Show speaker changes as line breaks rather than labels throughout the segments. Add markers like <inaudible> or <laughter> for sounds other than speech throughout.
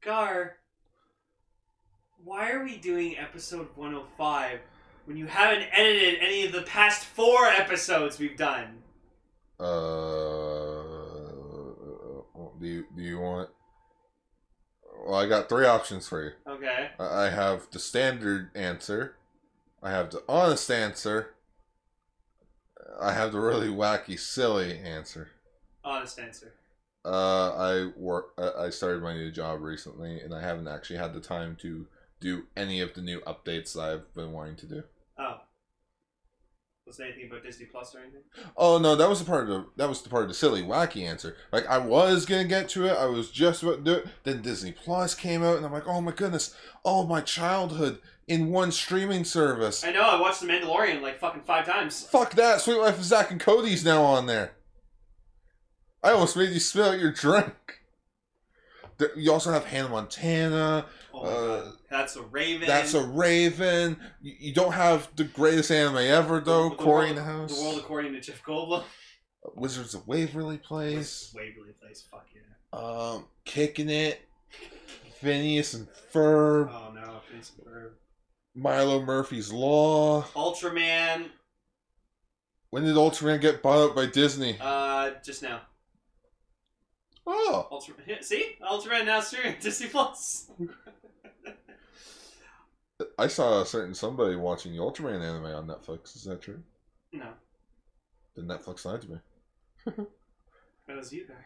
Gar, why are we doing episode 105 when you haven't edited any of the past four episodes we've done?
Uh, do you do you want? Well, I got three options for you.
Okay.
I I have the standard answer. I have the honest answer. I have the really wacky, silly answer.
Honest answer.
Uh, I work. I started my new job recently, and I haven't actually had the time to do any of the new updates that I've been wanting to do.
Oh. Was there anything about Disney Plus or anything?
Oh no, that was the part of the that was the part of the silly, wacky answer. Like I was gonna get to it, I was just about to do it. Then Disney Plus came out, and I'm like, oh my goodness, all my childhood in one streaming service.
I know, I watched The Mandalorian like fucking five times.
Fuck that! Sweet Life of Zack and Cody's now on there. I almost made you spill out your drink. There, you also have Hannah Montana.
Oh
Uh.
That's a Raven.
That's a Raven. You, you don't have the greatest anime ever though.
The- the
Cory
world-
in the House.
The world according to Jeff Goldblum.
Wizards of Waverly Place.
Waverly Place, fuck yeah.
Um, kicking it. Phineas and Ferb.
Oh no, Phineas and Ferb.
Milo Murphy's Law.
Ultraman,
When did Ultraman get bought out by Disney?
uh, just now.
Oh,
yeah, <laughs> see? Ultraman now streaming <laughs> Disney Plus.
I saw a certain somebody watching the Ultraman anime on Netflix. Is that true?
No,
Did Netflix lie to me?
that was you there.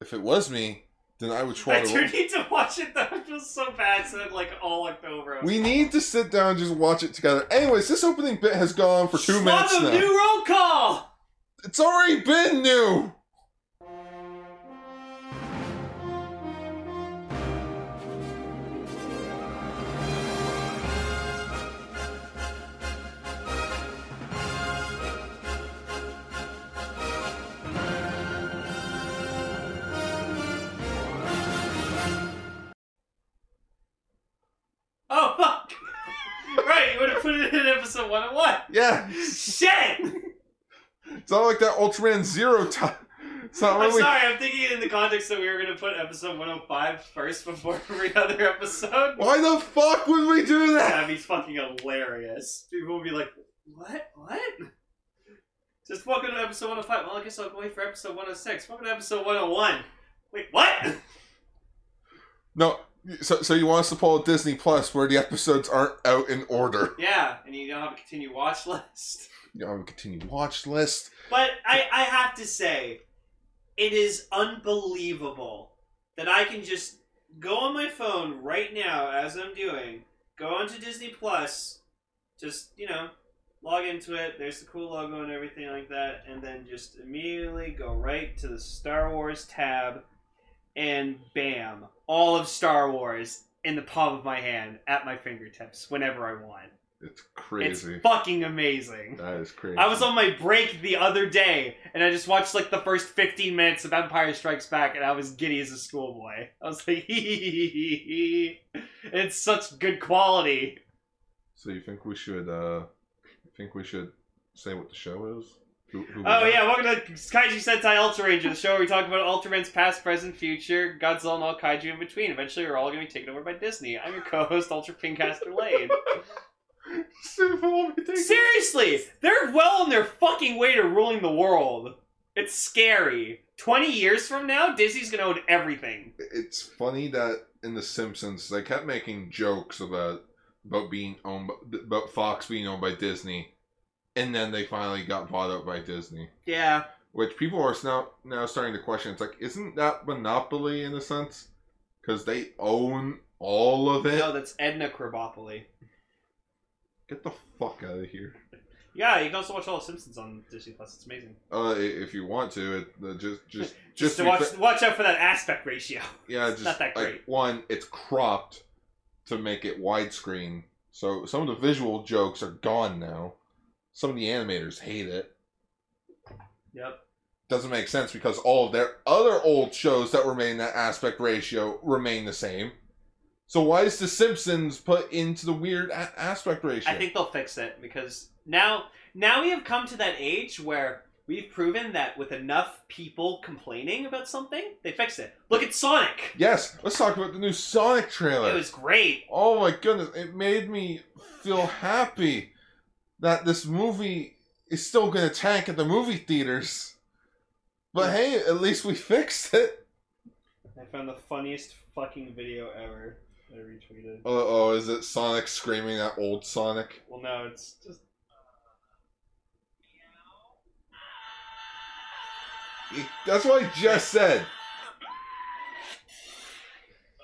If it was me, then I would try
I
try
do
to.
need to watch it though. I feel so bad. So like all October.
We need to sit down and just watch it together. Anyways, this opening bit has gone for two
Swap
minutes now.
New roll call.
It's already been new.
One one.
Yeah,
Shit!
it's not like that Ultraman Zero time.
I'm sorry. I'm thinking in the context that we were gonna put episode 105 first before <laughs> every other episode.
Why the fuck would we do that?
That'd be fucking hilarious. People would be like, "What? What?" Just welcome to episode 105. Well, I guess I'll wait for episode 106. Welcome to episode 101. Wait, what?
No, so so you want us to pull a Disney Plus where the episodes aren't out in order? <laughs>
Yeah, and you don't have a continue watch list.
You don't have a continued watch list.
But I, I have to say, it is unbelievable that I can just go on my phone right now as I'm doing, go onto Disney Plus, just, you know, log into it, there's the cool logo and everything like that, and then just immediately go right to the Star Wars tab, and bam, all of Star Wars in the palm of my hand at my fingertips whenever I want.
It's crazy.
It's fucking amazing.
that is crazy.
I was on my break the other day, and I just watched like the first 15 minutes of Empire Strikes Back, and I was giddy as a schoolboy. I was like, hee hee hee hee hee. It's such good quality.
So you think we should? uh think we should say what the show is? Who, who
Oh yeah, welcome to Kaiju Sentai Ultra Ranger, the show where we talk about Ultraman's past, present, future, Godzilla, and all kaiju in between. Eventually, we're all going to be taken over by Disney. I'm your co-host, Ultra Pinkcaster Lane. <laughs> Seriously, they're well on their fucking way to ruling the world. It's scary. 20 years from now, Disney's gonna own everything.
It's funny that in The Simpsons they kept making jokes about about being owned by, about Fox being owned by Disney, and then they finally got bought up by Disney.
Yeah.
Which people are now now starting to question. It's like, isn't that monopoly in a sense? Because they own all of it.
No, that's Edna Krabappoli.
Get the fuck out of here.
Yeah, you can also watch all the Simpsons on Disney Plus. It's amazing.
Uh, if you want to, it uh, just just <laughs>
Just,
just
to watch,
fa-
watch out for that aspect ratio.
yeah, just
not that
like,
great.
one, it's cropped to make it widescreen, so some of the visual jokes are gone now. Some of the animators hate it.
Yep.
Doesn't make sense because all of their other old shows that were made in that aspect ratio remain the same. So why is The Simpsons put into the weird a- aspect ratio?
I think they'll fix it because now now we have come to that age where we've proven that with enough people complaining about something, they fix it. Look at Sonic.
Yes, let's talk about the new Sonic trailer.
It was great.
Oh my goodness, it made me feel happy that this movie is still going to tank at the movie theaters. But hey, at least we fixed it.
I found the funniest fucking video ever. I retweeted.
Oh, oh, is it Sonic screaming at old Sonic?
Well, no, it's just
That's what I just said.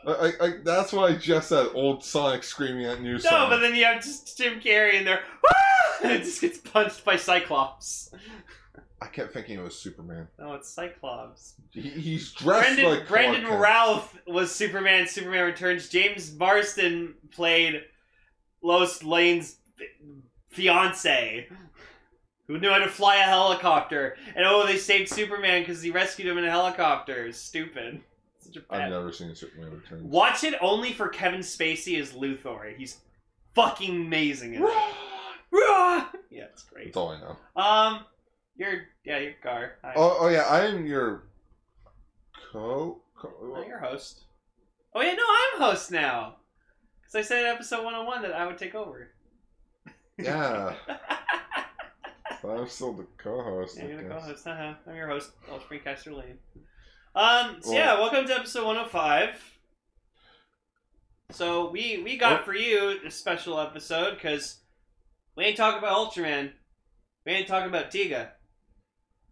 I, I, that's what I just said. Old Sonic screaming at new
no.
Sonic.
But then you have just Jim Carrey in there. <laughs> It just gets punched by Cyclops.
I kept thinking it was Superman.
No, it's Cyclops.
He, he's dressed
Brandon,
like
Brandon
Kent.
Routh was Superman. Superman Returns. James Marsden played Lois Lane's fiance, who knew how to fly a helicopter. And oh, they saved Superman because he rescued him in a helicopter. Stupid. Such a bad.
I've never seen Superman Returns.
Watch it only for Kevin Spacey as Luthor. He's fucking amazing it. <laughs> yeah, it's great.
That's all I know.
Um, you're yeah, your car. Hi.
Oh, oh yeah, I am your co. co- I'm
your host. Oh yeah, no, I'm host now. Because I said in episode 101 that I would take over.
yeah, <laughs> I'm still the co-host.
yeah,
I
you're the
guess.
co-host. Uh-huh. I'm your host, Ultra Screencaster Lane. Um, so
Well-
yeah, welcome to episode 105. So we we got
Oh.
for you a special episode because we ain't talking about Ultraman. We ain't talking about Tiga.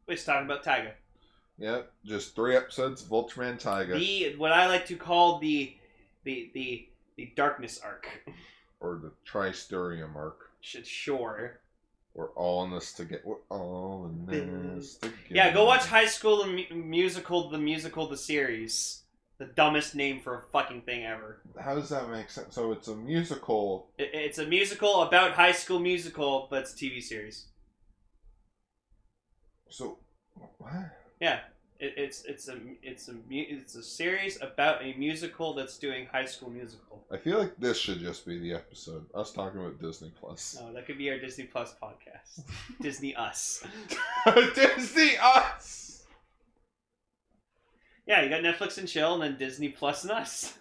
We're just talking about Taiga.
Yep, just three episodes of Ultraman Taiga,
The what I like to call the the the the darkness arc.
or the Tri-Strium arc.
Should sure.
We're all in this together. We're all in this together.
Yeah, go watch High School Musical, the musical, the series. The dumbest name for a fucking thing ever.
How does that make sense? So it's a musical.
It, it's a musical about High School Musical, but it's a TV series.
So what?
Yeah, it, it's it's a it's a it's a series about a musical that's doing High School Musical.
I feel like this should just be the episode. Us talking about Disney Plus.
No, that could be our Disney Plus podcast. <laughs> Disney Us. <laughs>
Disney Us.
Yeah, you got Netflix and chill, and then Disney Plus and Us.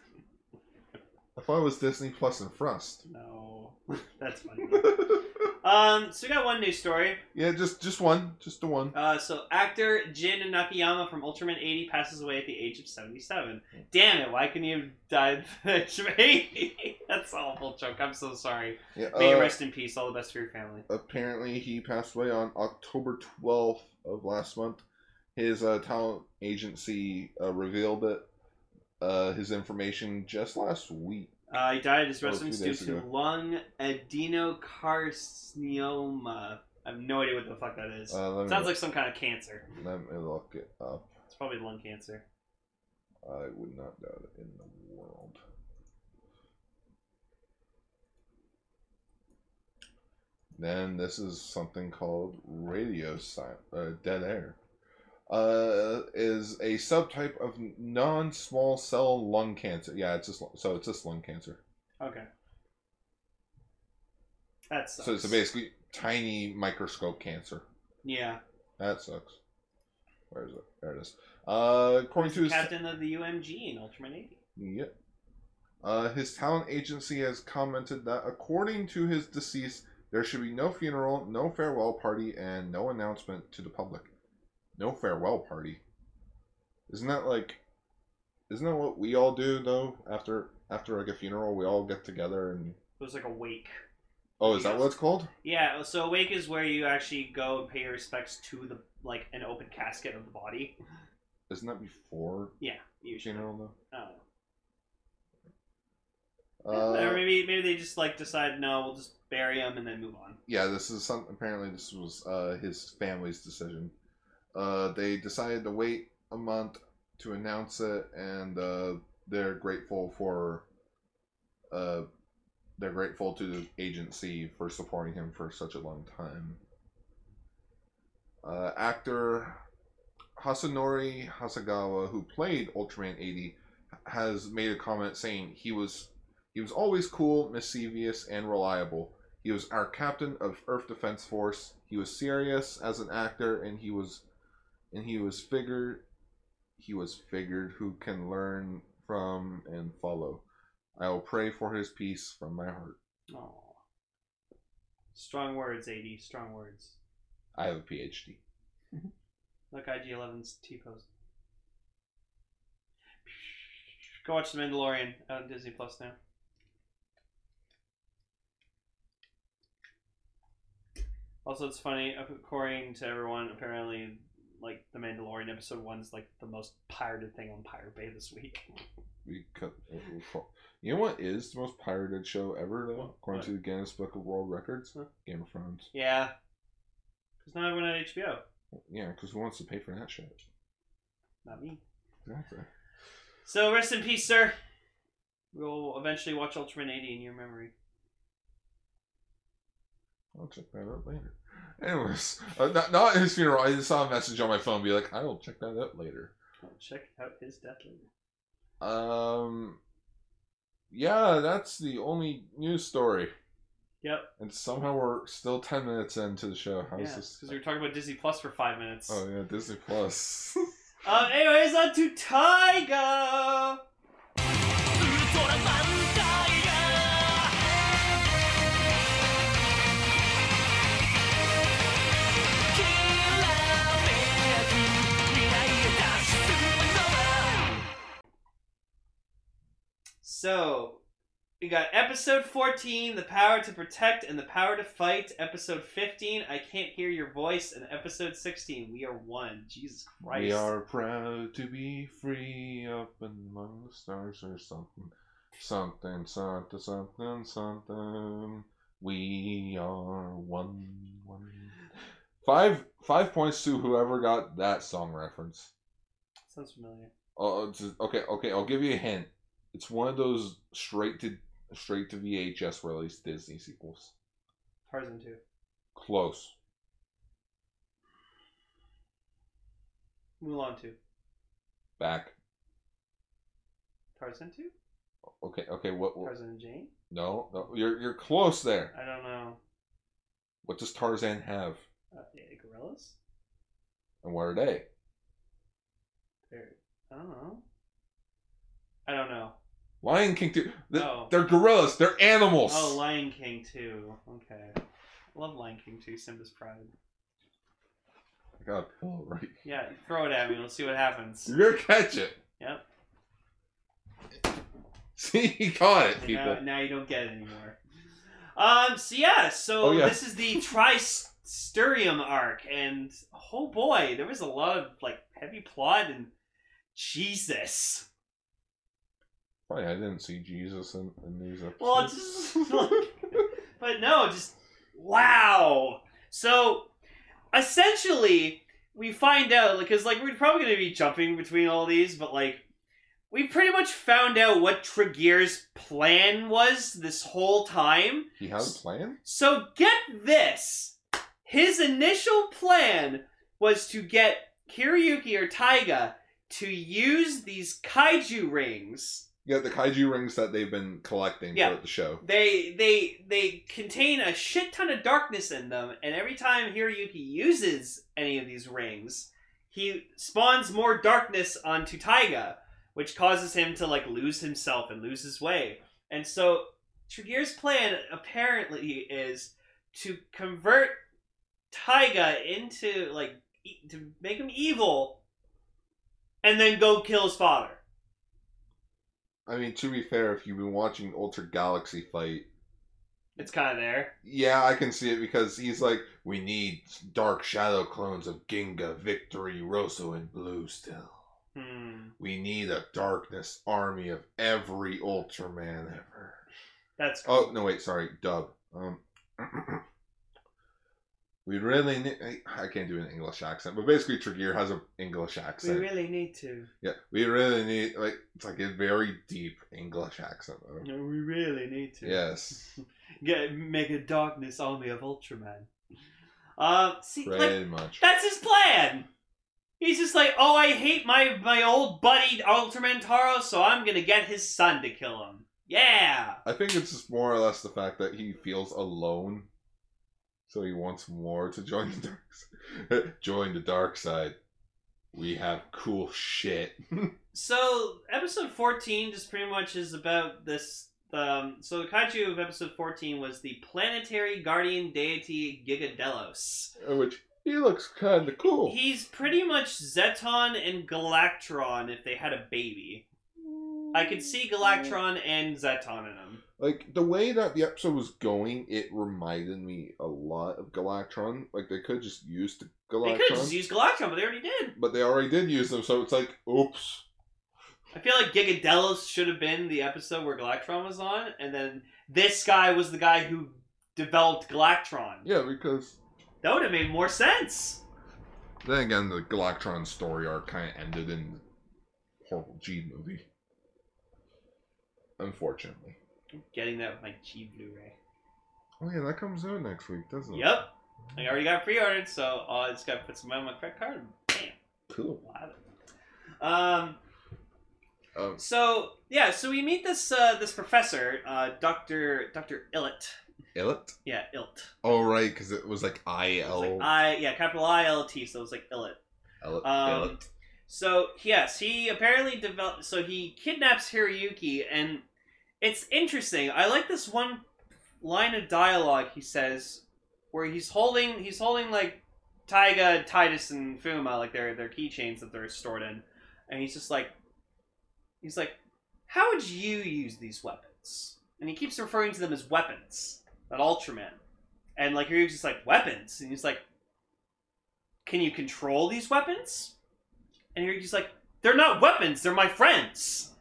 I thought it was Disney Plus and Frost.
No, <laughs> that's funny. <laughs> Um, so we got one news story.
yeah, just just one, just the one.
Uh, so actor Jin Nakayama from Ultraman 80 passes away at the age of 77. Damn it! Why couldn't you have died at the age of 80? <laughs> That's an awful joke. I'm so sorry.
Yeah,
May you
uh,
rest in peace. All the best for your family.
apparently he passed away on October 12th of last month. His uh, talent agency uh, revealed it, uh, his information just last week.
Uh, he died at his residence due to
ago.
lung adenocarcinoma. I have no idea what the fuck that is.
Uh,
Sounds like some kind of cancer.
let me look it up.
It's probably lung cancer.
I would not doubt it in the world. Then this is something called radio silent, uh, dead air. Uh, is a subtype of non-small cell lung cancer. Yeah, it's just so it's just lung cancer.
Okay. That sucks.
So it's a basically tiny microscope cancer.
yeah.
That sucks. Where is it? There it is. Uh, according to his
Captain of the UMG in Ultraman 80.
Yep. Uh, his talent agency has commented that according to his decease, there should be no funeral, no farewell party, and no announcement to the public. No farewell party. Isn't that like? Isn't that what we all do though? After after like a funeral, we all get together and.
It was like a wake.
Oh, is that what it's called?
Yeah, so a wake is where you actually go and pay your respects to the like an open casket of the body.
Isn't that before
Yeah, usually.
funeral though?
I don't know.
Uh,
or maybe maybe they just like decide no, we'll just bury him and then move on.
yeah, this is some. Apparently, this was uh, his family's decision. Uh, they decided to wait a month to announce it, and uh, they're grateful for. Uh, they're grateful to the agency for supporting him for such a long time. Uh, actor Hatsunori Hasegawa, who played Ultraman 80, has made a comment saying he was he was always cool, mischievous, and reliable. He was our captain of Earth Defense Force. He was serious as an actor, and he was, and he was figured, he was figured who can learn from and follow. I will pray for his peace from my heart.
Oh. Strong words, AD. Strong words.
I have a PhD. <laughs>
Look, IG11's T pose. Go watch The Mandalorian on Disney Plus now. Also, it's funny, according to everyone, apparently, like, The Mandalorian episode 1 is, like, the most pirated thing on Pirate Bay this week.
We cut. Uh, you know what is the most pirated show ever, though,
What?
according
What?
to the Guinness Book of World Records?
Huh?
Game of Thrones.
Yeah. Because not everyone had HBO.
Yeah, because who wants to pay for that shit?
Not me.
Exactly.
So, rest in peace, sir. We'll eventually watch Ultraman 80 in your memory.
I'll check that out later. Anyways, uh, not, not his funeral. I just saw a message on my phone be like, I will check that out later.
I'll check out his death later.
Um, yeah, that's the only news story.
Yep.
And somehow we're still 10 minutes into the show. How's
yeah,
this?
because we were talking about Disney Plus for five minutes.
Oh, yeah, Disney Plus.
Um, anyways, on to
Taiga.
So, we got episode 14, The Power to Protect and the Power to Fight. Episode 15, I Can't Hear Your Voice. And episode 16, We Are One. Jesus Christ.
we are proud to be free up among the stars or something. Something, something, something, something. We are one, one. Five, five points to whoever got that song reference.
Sounds familiar.
Oh, oh it's- okay, okay. I'll give you a hint. It's one of those straight to straight to VHS released Disney sequels.
Tarzan 2.
Close.
Mulan 2.
Back.
Tarzan 2?
Okay, okay. What? what
Tarzan and Jane?
no, no. You're you're close there.
I don't know.
What does Tarzan have,
Uh, yeah, gorillas?
and what are they?
They're, I don't know. I don't know.
Lion King too. Th-
Oh.
They're gorillas. They're animals.
Oh, Lion King 2. Okay. I love Lion King 2, Simba's Pride.
I got a pillow right.
Yeah, throw it at me. Let's see what happens.
You're gonna catch it.
Yep. <laughs>
See, he caught it,
And
people.
now, now you don't get it anymore. Um. So yeah. So
Oh, yeah.
this is the Tri-Strium arc, and oh boy, there was a lot of like heavy plot and Jesus.
Funny, I didn't see Jesus in, in these episodes.
Well, it's just <laughs> like, but no, just wow. So essentially, we find out because like we're probably going to be jumping between all these, but like we pretty much found out what Tregear's plan was this whole time.
he has a plan.
So get this. His initial plan was to get Hiroyuki or Taiga to use these kaiju rings
Yeah, the kaiju rings that they've been collecting
Yeah.
throughout the show.
they they they contain a shit ton of darkness in them, and every time Hiroyuki uses any of these rings, he spawns more darkness onto Taiga, which causes him to like lose himself and lose his way. And so Tregear's plan apparently is to convert Taiga into like e- to make him evil, and then go kill his father.
I mean, to be fair, if you've been watching Ultra Galaxy fight,
It's kind of there.
yeah, I can see it because he's like, we need dark shadow clones of Ginga, Victory, Rosso, and Blue still.
Hmm.
We need a darkness army of every Ultraman ever.
That's
Oh no, wait, sorry, dub. Um, <clears throat> we really need. I- can't do an English accent, but basically, Tregear has an English accent.
we really need to.
yeah, we really need like it's like a very deep English accent. Though.
No, we really need to.
Yes, <laughs>
Get make a darkness army of Ultraman. Um, see, like
much.
that's his plan. He's just like, oh, I hate my my old buddy Ultraman Taro, so I'm gonna get his son to kill him. Yeah.
I think it's just more or less the fact that he feels alone, so he wants more to join the dark side. <laughs> join the dark side. We have cool shit. <laughs>
So episode fourteen just pretty much is about this. Um, so the kaiju of episode fourteen was the planetary guardian deity Gigadelos.
Which he looks kind of cool.
He's pretty much Zetton and Galactron if they had a baby. I could see Galactron and Zetton in him.
Like the way that the episode was going, it reminded me a lot of Galactron. Like they could just use the Galactron.
They could just use Galactron, but they already did.
but they already did use them, so it's like, oops.
I feel like Gigadelos should have been the episode where Galactron was on, and then this guy was the guy who developed Galactron.
Yeah, because
That would have made more sense.
then again, the Galactron story arc kind of ended in the horrible G movie. Unfortunately.
Getting that with my G Blu-ray.
Oh yeah, that comes out next week, doesn't it?
Yep. I already got pre-ordered, so uh, I just gotta put some money on my credit card bam,
Cool.
I'll have it. Um.
Um,
So yeah, so we meet this uh, this professor, uh, Doctor Doctor Illet.
Illet?
Yeah, Ilt.
Oh right, because it was like I
It like I yeah, capital I L T, so it was like Illet.
Illet.
Um. So yes, he apparently developed. So he kidnaps Hiroyuki, and it's interesting. I like this one line of dialogue he says, where he's holding he's holding like Taiga, Titus, and Fuma, like their their keychains that they're stored in, and he's just like, he's like, how would you use these weapons? And he keeps referring to them as weapons, not Ultraman. And like Hiroyuki's just like weapons, and he's like, can you control these weapons? And Hiroyuki's like, they're not weapons, they're my friends.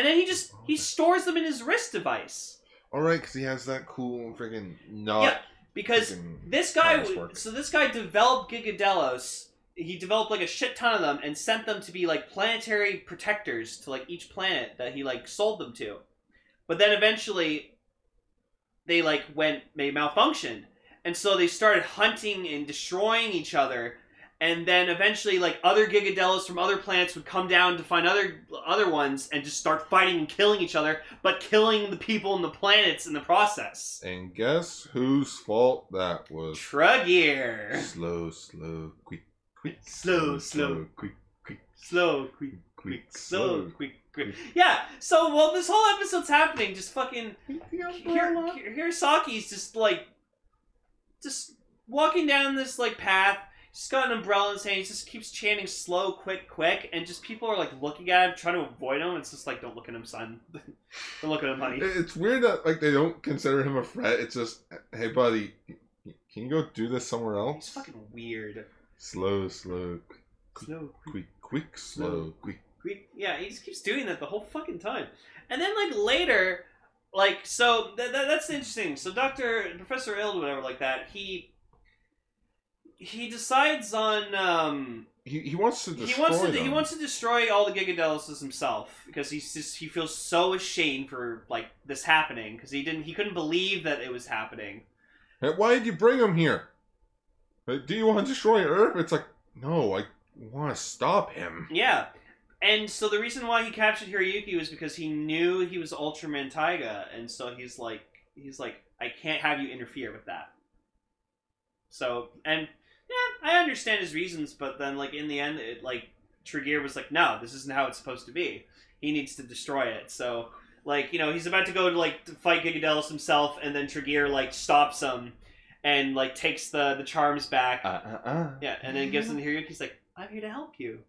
And then he just he stores them in his wrist device
All right, because he has that cool freaking not.
Yeah, because this guy. So this guy developed Gigadelos. He developed like a shit ton of them and sent them to be like planetary protectors to like each planet that he like sold them to. But then eventually, they like went they malfunctioned, and so they started hunting and destroying each other. And then eventually, like other Gigadelos from other planets would come down to find other other ones and just start fighting and killing each other, but killing the people and the planets in the process.
And guess whose fault that was?
Tregear.
Slow, slow, quick, quick.
Slow, slow.
quick, quick,
Slow, quick,
quick,
slow, quick, quick. Yeah. So while this whole episode's happening, just fucking Hir- Hir- Hirasaki's just like, just walking down this like path. He's got an umbrella in his hand. He just keeps chanting "slow, quick, quick," and just people are like looking at him, trying to avoid him. It's just like, don't look at him, son. <laughs> don't look at him, honey.
It's weird that like they don't consider him a threat. It's just, hey, buddy, can you go do this somewhere
He's
else?
fucking weird.
Slow, slow,
Slow, quick,
quick, quick, slow, quick.
quick. Yeah, he just keeps doing that the whole fucking time. And then like later, like so th- th- that's interesting. So Doctor Professor Ild, whatever, like that, he he decides on um
He, he wants to destroy
he wants to
them.
he wants to destroy all the Gigadeloses himself because he's just he feels so ashamed for like this happening because he didn't he couldn't believe that it was happening.
Hey, why did you bring him here? Like, do you want to destroy Earth? It's like, no, I want to stop him.
Yeah. And so the reason why he captured Hiroyuki was because he knew he was Ultraman Taiga, and so he's like, he's like, I can't have you interfere with that. So, and yeah, I understand his reasons, but then like in the end, it like Tregear was like, no, this isn't how it's supposed to be. He needs to destroy it. So, like you know, he's about to go to like to fight Gigadelos himself, and then Tregear like stops him, and like takes the the charms back.
Uh, uh, uh.
Yeah, and then gives him the Hiroyuki. He's like, I'm here to help you.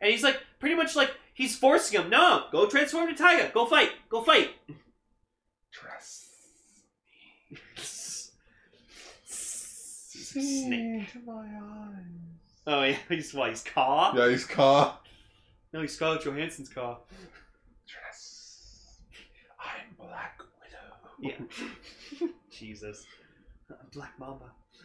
And he's like, pretty much like, he's forcing him, no, go transform to Taiga. Go fight. Go fight.
Trust.
He's a snake.
to my eyes.
Oh, yeah. <laughs> He's what? He's Kaa?
Yeah, he's car.
No, he's Scarlett Johansson's car.
Trust. I'm Black Widow.
Yeah. <laughs> Jesus. Black Mamba.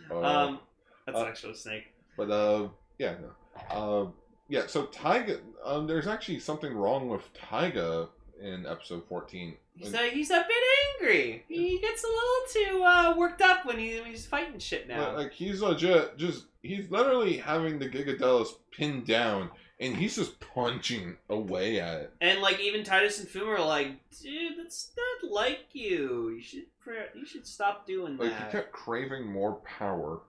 Uh,
Um, that's
uh,
actually a snake.
But uh, yeah, no. Uh, yeah. So Taiga, um, there's actually something wrong with Taiga in episode fourteen.
He's a, he's a bit angry. He gets a little too uh, worked up when, he, when he's fighting shit now.
Like, like, he's legit, just he's literally having the Gigadelos pinned down, and he's just punching away at it.
And like even Titus and Fuma are like, dude, that's not like you. You should you should stop doing
Like
that.
Like he kept craving more power,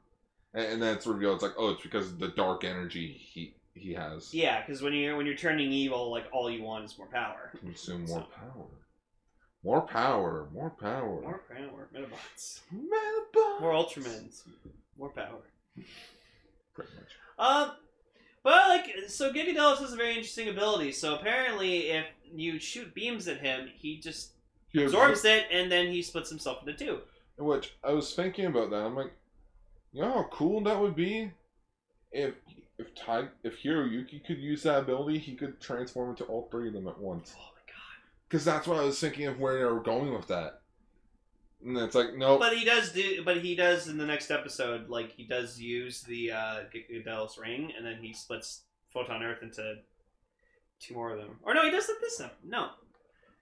and, and then it's revealed it's like, oh, it's because of the dark energy he he has.
Yeah, because when you're when you're turning evil, like all you want is more power.
Consume more
So-
power. More power. More power.
More power, Metabots,
Metabots.
more Ultramans, more power.
Pretty much.
Um, but like, so Gigadelos has a very interesting ability. So apparently, if you shoot beams at him, he just
Yeah,
absorbs it, and then he splits himself into two.
Which I was thinking about that. I'm like, you know how cool that would be if if Ty if Hiroyuki could use that ability, he could transform into all three of them at once. Because that's what I was thinking of where they were going with that. And it's like, nope.
But he does do. But he does in the next episode. Like he does use the uh, Gigadelos ring, and then he splits Photon Earth into two more of them. Or no, he does that this time. No,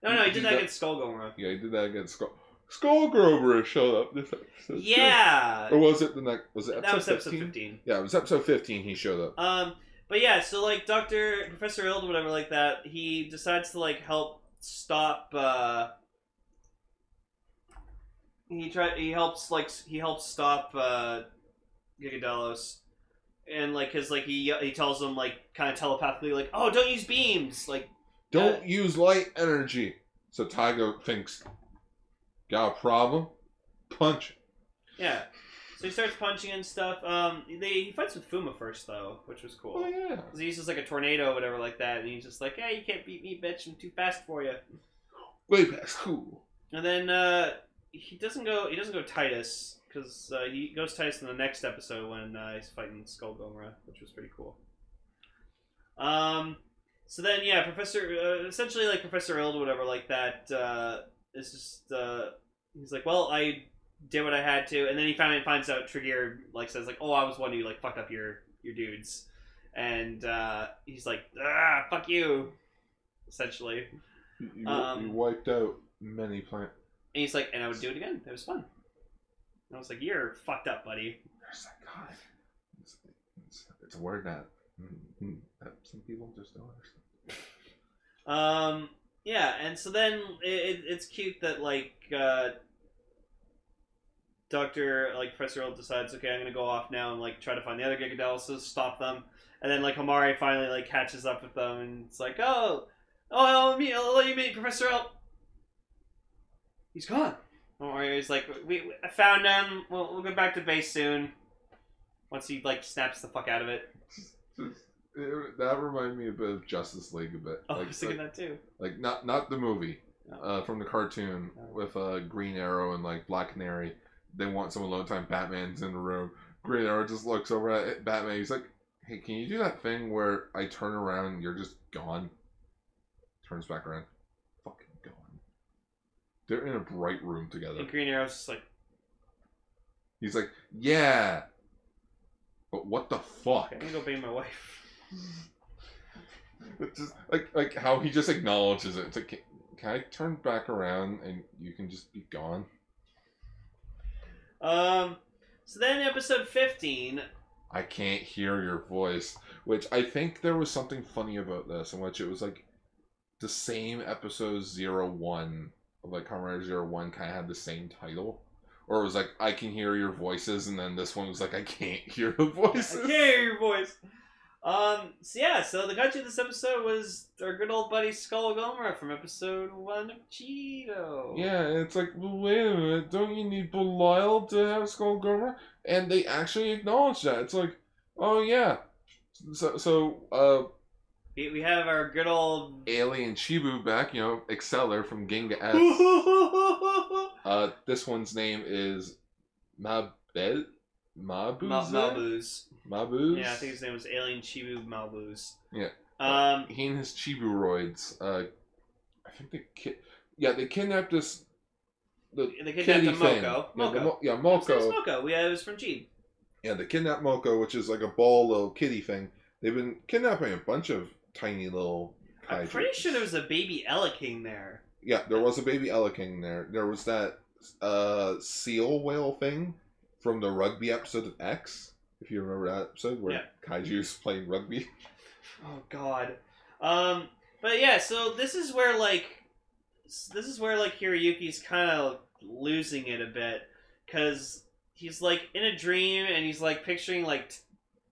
no, no, he
He
did that
does-
against Skull Gomora.
Yeah, he did that against Skull. Skullgrover showed up this episode. too.
Yeah,
Or was it the next? Was it episode
that was episode
15?
fifteen.
Yeah, it was episode 15 he showed up.
Um, but yeah, so like Doctor Professor Ild, or whatever, like that, he decides to like help stop. uh He try he helps like he helps stop uh Gigadelos, and like his like he he tells him like kind of telepathically like, oh, don't use beams, like
Don't
uh,
use light energy. So Taiga thinks, got a problem? Punch.
yeah. So he starts punching and stuff. Um, they he fights with Fuma first though, which was cool.
Oh, yeah.
'Cause he uses like a tornado or whatever like that, and he's just like, "Hey, you can't beat me, bitch! I'm too fast for you."
Way past cool.
And then uh, he doesn't go. He doesn't go Titus because uh, he goes Titus in the next episode when uh, he's fighting Skull Skullgomera, which was pretty cool. Um. So then, yeah, Professor, uh, essentially like Professor Ild, or whatever, like that, uh, is just uh, he's like, well, I did what I had to, and then he finally finds out Tregear like says like, oh, I was one who like fucked up your your dudes, and uh, he's like, ah, fuck you, essentially.
You,
Um,
you wiped out many plant.
And he's like, and I would do it again. It was fun. And I was like, you're fucked up, buddy.
There's that guy. It's, it's, it's a word that, mm, that some people just don't understand.
Um, yeah, and so then it, it, it's cute that like uh, Doctor like Professor Old decides, okay, I'm gonna go off now and like try to find the other Gigadelices, stop them, and then like Amari finally like catches up with them, and it's like, oh, oh, I'll, meet, I'll let you meet Professor L. He's gone. Don't worry. He's like, we, we I found him. We'll, we'll get back to base soon. Once he like snaps the fuck out of it.
It- <laughs> that reminded me a bit of Justice League a bit.
Oh, I
like,
was thinking
like,
that too.
like not not the movie,
No.
uh, from the cartoon
No.
with uh, Green Arrow and like Black Canary. They want some alone time. Batman's in the room. Green Arrow just looks over at Batman. He's like, "Hey, can you do that thing where I turn around and you're just gone?" Turns back around, fucking gone. They're in a bright room together.
And Green Arrow's just like,
He's like, "Yeah, but what the fuck?"
I'm gonna go bang my wife. <laughs>
It's just like like how he just acknowledges it. It's like, can, can I turn back around and you can just be gone?
Um, so then episode 15,
I can't hear your voice. Which I think there was something funny about this, in which it was like the same episode zero one of like Rider Zero One kind of had the same title, or it was like I can hear your voices, and then this one was like I can't <laughs> hear the voices.
I can't hear your voice. Um, so yeah, so the gotcha of this episode was our good old buddy Skull Gomora from episode one of Geed.
Yeah, it's like, well, wait a minute, don't you need Belial to have Skull Gomer? And they actually acknowledge that. It's like, oh yeah. So, so uh,
We, we have our good old.
Alien Chibu back, you know, Exceller from Ginga S. <laughs> uh, this one's name is Mabel? Mabuz?
Mal- Malbooz.
Mabuz?
Yeah, I think his name was Alien Chibu Malbooz.
Yeah.
Um,
He and his Chiburoids, uh, I think they ki- yeah, they kidnapped this, the
they kidnapped
kitty thing.
Moko.
Yeah, the
Moko.
Mo- yeah, Moko.
Moko. We, uh, it was from Geed.
Yeah, they kidnapped Moko, which is like a ball little kitty thing. They've been kidnapping a bunch of tiny little.
I'm
kaiju.
pretty sure there was a baby Eleking there.
Yeah, there was a baby Eleking there. There was that uh, seal whale thing from the rugby episode of X. If you remember that episode where
Yeah.
kaiju's playing rugby. <laughs>
Oh God. Um. But yeah, so this is where like, this is where like Hiroyuki's kind of losing it a bit, because he's like in a dream and he's like picturing like, t-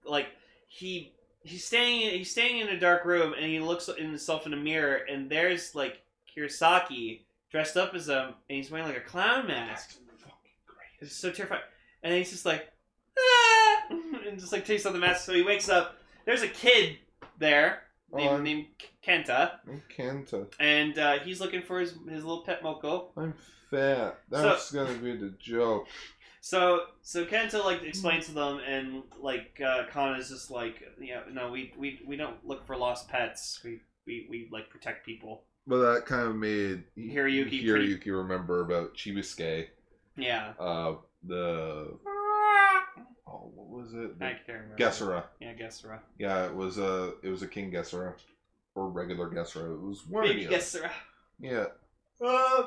like he he's staying he's staying in a dark room and he looks in himself in a mirror and there's like Kirisaki dressed up as him and he's wearing like a clown mask. It's so terrifying. And he's just like, ah! <laughs> and just like takes off the mask. So he wakes up. There's a kid there named,
Oh,
named Kenta,
I'm Kenta.
and uh, he's looking for his his little pet Moko.
I'm fat. That's gonna be the joke. <laughs>
So so Kenta like explains to them, and like uh, Kana's just like, yeah, no, we we we don't look for lost pets. We we, we like protect people.
But that kind of made
Hiroyuki
Hiroyuki remember about Chibisuke.
Yeah.
Uh, the oh, what was it?
I can't remember.
Gessera.
Yeah, Gessera.
Yeah, it was a it was a King Gessera or regular Gessera. It was one the.
Gessera.
Yeah,
Uh,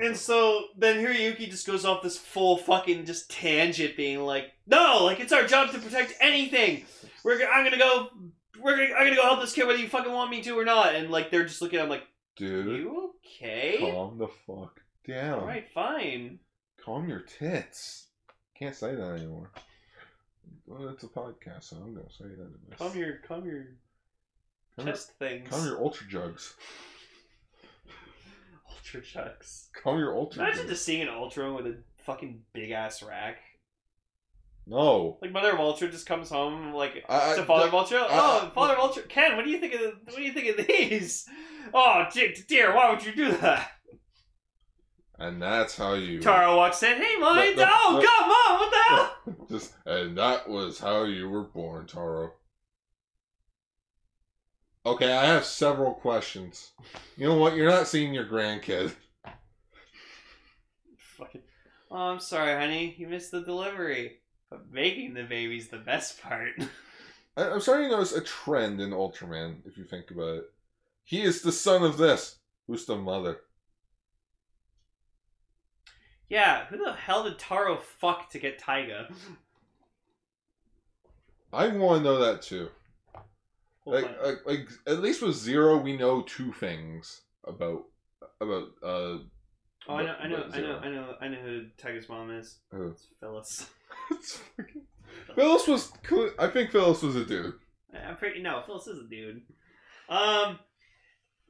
and so then Hiroyuki just goes off this full fucking just tangent, being like, "No, like it's our job to protect anything. We're I'm gonna go. We're gonna I'm gonna go help this kid whether you fucking want me to or not." And like they're just looking at him like,
dude,
"You okay?
calm the fuck down.
All right, fine."
Calm your tits. Can't say that anymore. Well, it's a podcast, so I'm gonna say that. anyways.
Calm your calm your
Calm your-
chest things.
Calm your ultra jugs. <laughs>
ultra chucks.
Calm your ultra
Imagine
jugs.
just seeing an ultra with a fucking big ass rack.
No.
Like Mother of Ultra just comes home like
I, I,
to Father
that-
of Ultra.
I-
oh, Father of Ultra. Ken, what do you think of the, what do you think of these? <laughs> Oh, dear, dear, why would you do that?
And that's how you.
Taro walks in. Hey.
The- <laughs> the-
oh, come on, what the hell? <laughs>
Just and that was how you were born, Taro. Okay, I have several questions. You know what? You're not seeing your grandkid. <laughs>
Fucking. Oh, I'm sorry, honey. You missed the delivery. But making the baby's the best part.
I, I'm starting to notice a trend in Ultraman. If you think about it, he is the son of this. Who's the mother?
Yeah, who the hell did Taro fuck to get Taiga?
I want to know that too. Like, like, like, at least with Zero, we know two things about about uh.
oh, I know, I know, I know, I know, I know who Taiga's mom is.
Who?
It's Phyllis.
It's fucking- Phyllis was. I think Phyllis was a dude.
I'm pretty no, Phyllis is a dude. Um.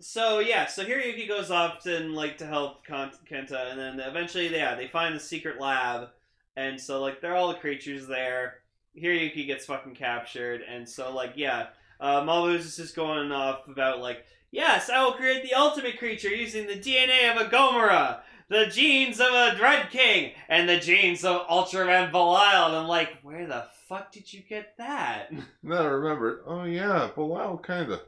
So yeah, so Hiroyuki goes off to like to help Kenta, and then eventually, yeah, they find the secret lab, and so like they're all the creatures there. Hiroyuki gets fucking captured, and so like yeah, uh, is just going off about like yes, I will create the ultimate creature using the DNA of a Gomora. The genes of a Red King and the genes of Ultraman Belial. And I'm like, where the fuck did you get that? <laughs>
Now I remembered. Oh yeah, Belial kind of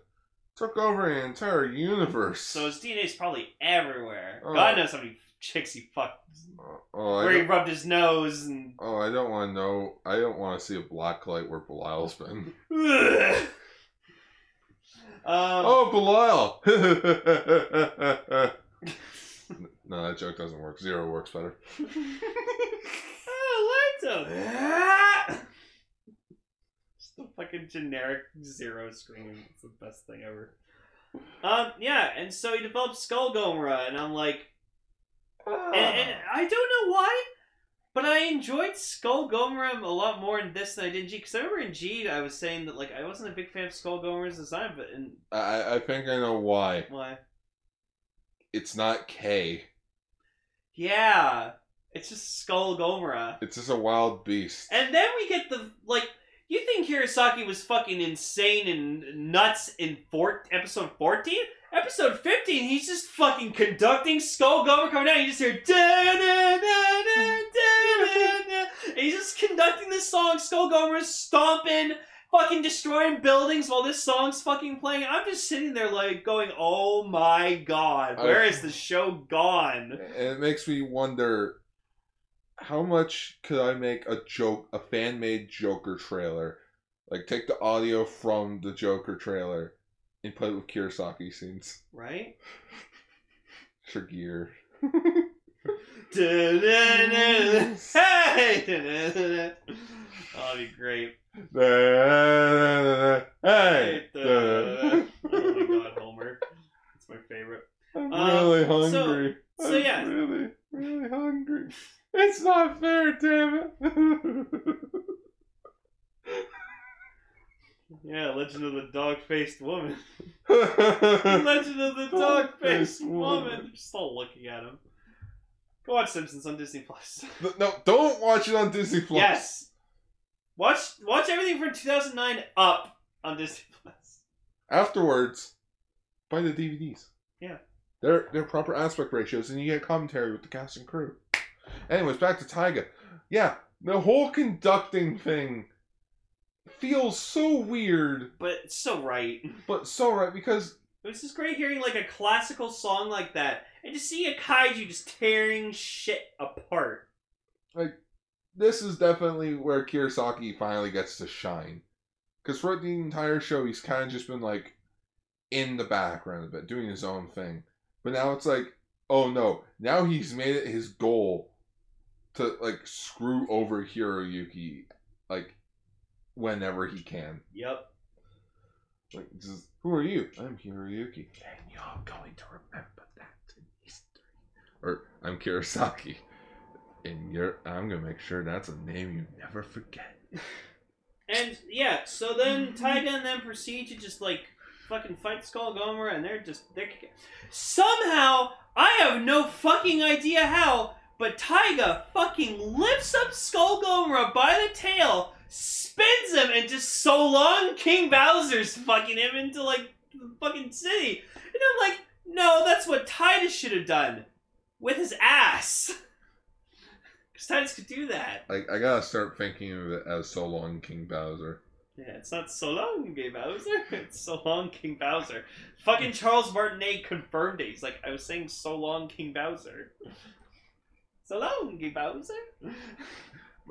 took over an entire universe.
So his DNA's probably everywhere.
Oh.
God knows how many chicks he fucked.
Oh, oh, I
Where he
don't,
rubbed his nose and.
oh, I don't want to know. I don't want to see a black light where Belial's been.
Ugh. <laughs> Um,
Oh, Belial! <laughs> no, that joke doesn't work. Zero works better. <laughs>
oh, Lento. Just <laughs> the fucking generic zero scream. It's the best thing ever. Um, yeah, and so he developed Skull Gomora, and I'm like, and, and I don't know why, but I enjoyed Skull Gomora a lot more in this than I did in G. Because I remember in G, I was saying that like I wasn't a big fan of Skull Gomora's design, but in
I, I think I know why.
why?
It's not K.
Yeah, it's just Skull Gomora.
It's just a wild beast.
And then we get the like. You think Hirosaki was fucking insane and nuts in four, episode fourteen? Episode fifteen, he's just fucking conducting Skull Gomer coming down. You just hear da da da da da da. And he's just conducting this song. Skull Gomer is stomping, fucking destroying buildings while this song's fucking playing. I'm just sitting there like going, "Oh my god, where is the show gone?"
It makes me wonder how much could I make a joke, a fan made Joker trailer? Like, take the audio from the Joker trailer and put it with Kirisaki scenes.
Right? <laughs>
For gear.
Hey! <laughs> Oh, that'd be great.
hey, <laughs>
Oh my god, Homer. That's my favorite.
I'm
Um,
really
so-
hungry.
so
I'm
yeah.
really, really hungry. It's not fair, damn it.
Yeah, Legend of the Dog-Faced Woman. <laughs> Legend of the Dog-Faced
Dog-Faced
Woman.
Woman.
They're just looking at him. Go watch Simpsons on Disney Plus.
no, don't watch it on Disney Plus.
Yes. Watch watch everything from 2009 up on Disney Plus.
Afterwards, buy the DVDs.
Yeah.
They're they're proper aspect ratios, and you get commentary with the cast and crew. Anyways, back to Taiga. Yeah, the whole conducting thing feels so weird,
But so right.
but so right because
It was just great hearing like a classical song like that and to see a kaiju just tearing shit apart.
Like, this is definitely where Kirisaki finally gets to shine. Because throughout the entire show, he's kind of just been like in the background a bit, doing his own thing. But now it's like, oh no, now he's made it his goal to like screw over Hiroyuki, like whenever he can.
Yep.
Like, just, who are you? I'm Hiroyuki, and you're going to remember that in history. Or I'm Kirisaki, and you're. I'm gonna make sure that's a name you never forget.
And yeah, so then Taiga and them proceed to just like fucking fight Skull Gomer, and they're just they're somehow I have no fucking idea how, but Taiga fucking lifts up Skull Gomer by the tail, spins him, and just so long King Bowser's fucking him into like the fucking city, and I'm like, no, that's what Titus should have done with his ass. <laughs> Because Titus could do that.
Like I gotta start thinking of it as so long King Bowser.
Yeah, it's not so long, King Bowser. <laughs> It's so long, King Bowser. Fucking Charles Martinet confirmed it. He's like, I was saying so long, King Bowser. So long, King Bowser.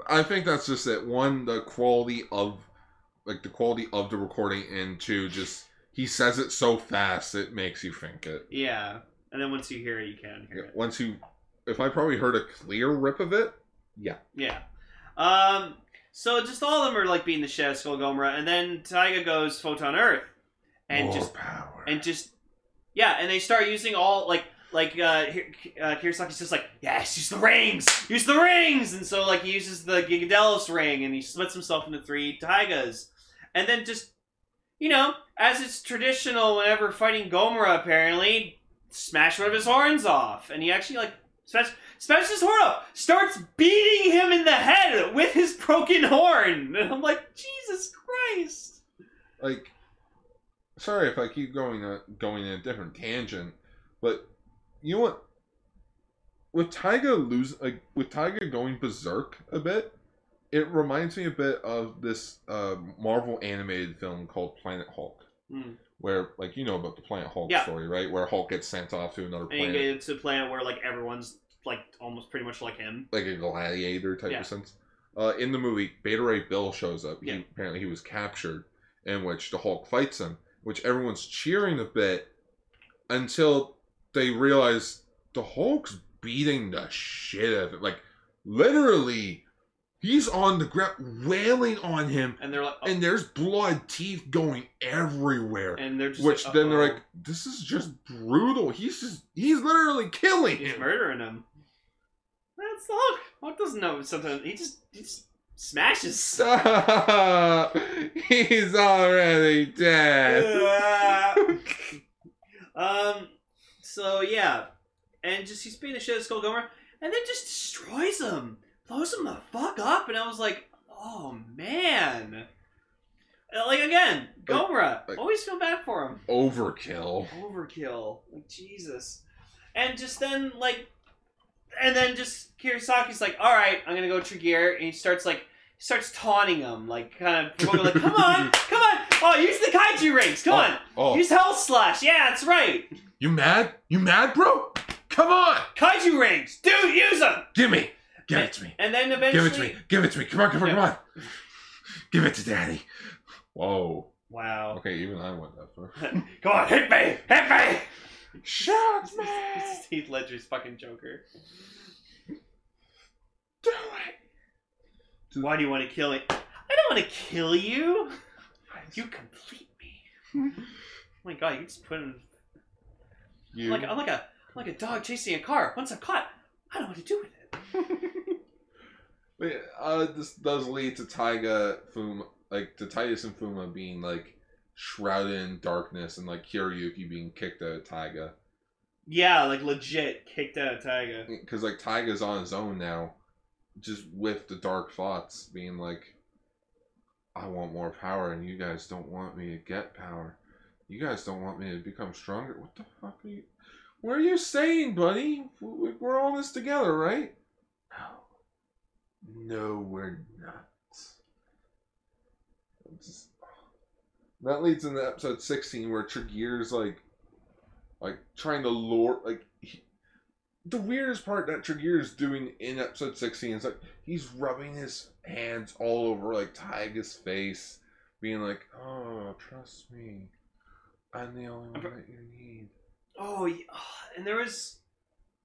I think that's just it. One, the quality of like the quality of the recording, and two, just he says it so fast it makes you think it.
Yeah, and then once you hear it, you can hear it.
Once you, if I probably heard a clear rip of it, yeah.
Yeah. Um. So just all of them are like being the shit out of Skull Gomora, and then Taiga goes Photon Earth, and
More
just
power.
and just yeah, and they start using all like like uh, uh Kirisaki's just like yes, use the rings, use the rings, and so like he uses the Gigadelos ring and he splits himself into three Taigas, and then just you know as it's traditional whenever fighting Gomora apparently smash one of his horns off, and he actually like smash smashes his horn off, starts beating him head with his broken horn, and <laughs> I'm like Jesus Christ.
like sorry if I keep going uh, going in a different tangent, but you know what? With Taiga lose like with Taiga going berserk a bit, it reminds me a bit of this uh, Marvel animated film called Planet Hulk,
Hmm.
where like you know about the Planet Hulk
Yeah.
story, right? Where Hulk gets sent off to another
And
planet,
get into a planet where like everyone's like almost pretty much like him.
like a gladiator type
Yeah.
of sense. Uh, in the movie, Beta Ray Bill shows up. He, apparently, he was captured, in which the Hulk fights him, which everyone's cheering a bit until they realize the Hulk's beating the shit out of it. Like, literally, he's on the ground wailing on him,
And they're like, oh,
and there's blood, teeth going everywhere.
and they're just
Which
like,
then they're like, this is just brutal. He's just, he's literally killing
he's
him.
murdering him. That's Hulk. Hulk doesn't know sometimes. He just he just smashes. <laughs>
He's already dead.
um. So yeah, and just he's beating the shit out of Skull Gomer, and then just destroys him, blows him the fuck up, and I was like, oh man. Uh, Like again, Gomora.
like-
always feel bad for him.
Overkill.
overkill. Like Jesus. And just then like and then just Kirisaki's like, alright, I'm gonna go Tregear and he starts like he starts taunting him, like kind of provoking like, come on, <laughs> come on! Oh, use the kaiju rings, come oh, on!
Oh,
Use Hell Slash, yeah, that's right!
you mad? You mad, bro? Come on!
Kaiju rings! Dude, use them!
Give me! Give it to me!
And then eventually-
Give
eventually
it to me! Give it to me! Come on, come on,
Yeah.
come on! Give it to daddy. Whoa.
Wow.
Okay, even I went that far. <laughs>
Come on, hit me! Hit me!
Shoot
This is Heath Ledger's fucking Joker.
Do it.
Why do you want to kill me? I don't want to kill you. You complete me. <laughs> Oh my god, you just put in
You.
like I'm like a I'm like a dog chasing a car. Once I'm caught, I don't know what to do with it. <laughs>
Wait, uh, this does lead to Taiga Fuma, like to Titus and Fuma being like shrouded in darkness, and like Hiroyuki being kicked out of Taiga,
Yeah, like legit kicked out of Taiga.
because like Taiga's on his own now, just with the dark thoughts, being like, I want more power, and you guys don't want me to get power. You guys don't want me to become stronger. What the fuck are you? What are you saying, buddy? We- We're all this together, right? No. No, we're not. Just- That leads into episode 16 where Tregear's like, like trying to lure, like, he, the weirdest part that Tregear's doing in episode 16 is like, he's rubbing his hands all over like Taiga's face, being like, oh, trust me. I'm the only one that you need.
Oh, yeah. and there was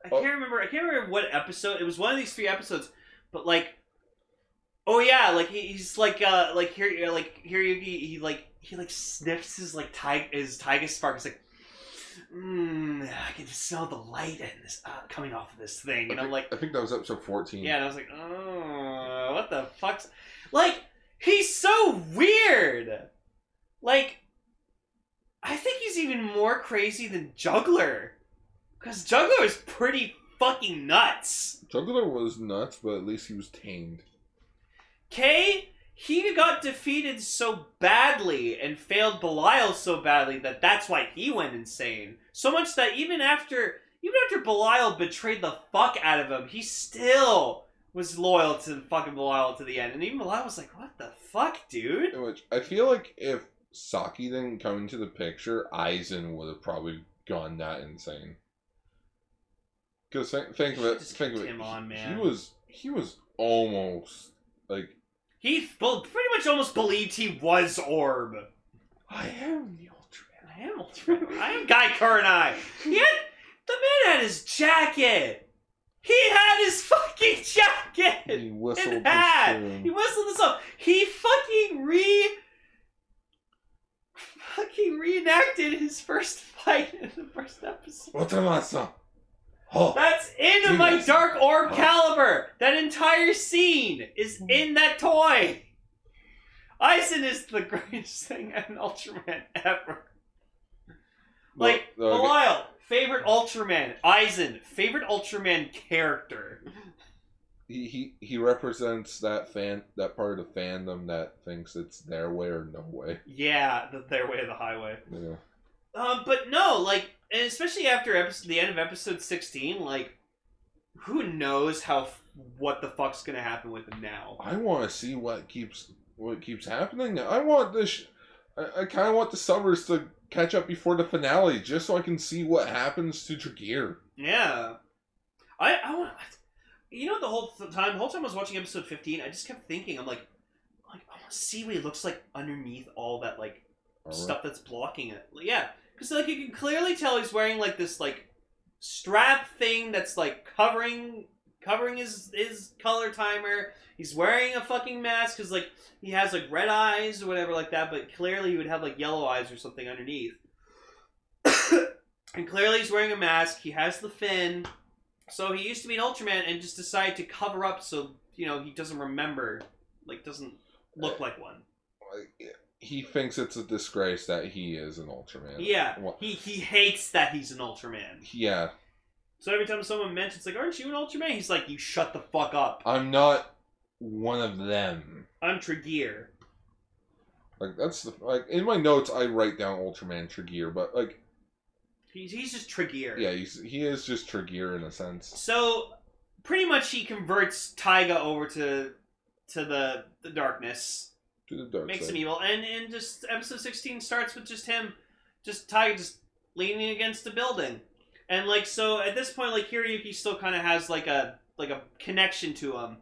I
Oh.
can't remember I can't remember what episode. It was one of these three episodes, but like Oh yeah, like he, he's like uh like here like here he, he like he like sniffs his like tig his Taiga spark. He's like, mmm, I can just smell the light and this uh, coming off of this thing, and
I
I'm like,
I think that was episode 14.
yeah, and I was like, oh, what the fuck's like? He's so weird. Like, I think he's even more crazy than Juggler, because Juggler is pretty fucking nuts.
Juggler was nuts, but at least he was tamed.
Kay, he got defeated so badly and failed Belial so badly that that's why he went insane. So much that even after even after Belial betrayed the fuck out of him, he still was loyal to fucking Belial to the end. And even Belial was like, "What the fuck, dude?"
Which I feel like if Saki didn't come into the picture, Aizen would have probably gone that insane. Because think, think of it,
Just
think of it.
him on, man.
He was he was almost like
He bel- pretty much almost believed he was Orb.
I am the Ultraman.
I am Ultraman. I am Guy Kurenai. He had the man had his jacket. He had his fucking jacket.
He whistled
and hat.
his
He whistled this up. He fucking re fucking reenacted his first fight in the first episode.
Otamasa. Oh,
That's in my
Genius.
Dark Orb caliber. That entire scene is in that toy. Aizen is the <laughs> greatest thing an Ultraman ever. Like,
Look, look,
Belial, favorite Ultraman. Aizen, favorite Ultraman character.
he, he he represents that fan that part of the fandom that thinks it's their way or no way.
Yeah, the, their way of the highway.
Yeah.
Um, but no, like, and especially after episode, the end of episode sixteen, like, who knows how what the fuck's gonna happen with him now?
I want to see what keeps what keeps happening. I want this. I, I kind of want the summers to catch up before the finale, just so I can see what happens to Tregear.
Yeah, I I want. You know, the whole th- time, the whole time I was watching episode fifteen, I just kept thinking, I'm like, like I want to see what he looks like underneath all that like stuff that's blocking it. Yeah, because like you can clearly tell he's wearing like this like strap thing that's like covering covering his his color timer. He's wearing a fucking mask because like he has like red eyes or whatever like that, but clearly he would have like yellow eyes or something underneath. <coughs> and clearly he's wearing a mask. He has the fin. So he used to be an Ultraman and just decided to cover up so you know he doesn't remember, like doesn't look like one.
Like, he thinks it's a disgrace that he is an Ultraman.
Yeah,
Well,
he he hates that he's an Ultraman.
yeah.
So every time someone mentions like, "Aren't you an Ultraman?" He's like, "You shut the fuck up.
I'm not one of them.
I'm Tregear."
Like that's the like in my notes I write down Ultraman Tregear, but like
He's he's just Tregear.
yeah, he's he is just Tregear in a sense.
So pretty much he converts Taiga over to to the the darkness,
To the dark
makes
side.
him evil, and and just episode sixteen starts with just him, just Taiga just leaning against the building, and like so at this point like Hiroyuki still kind of has like a like a connection to him,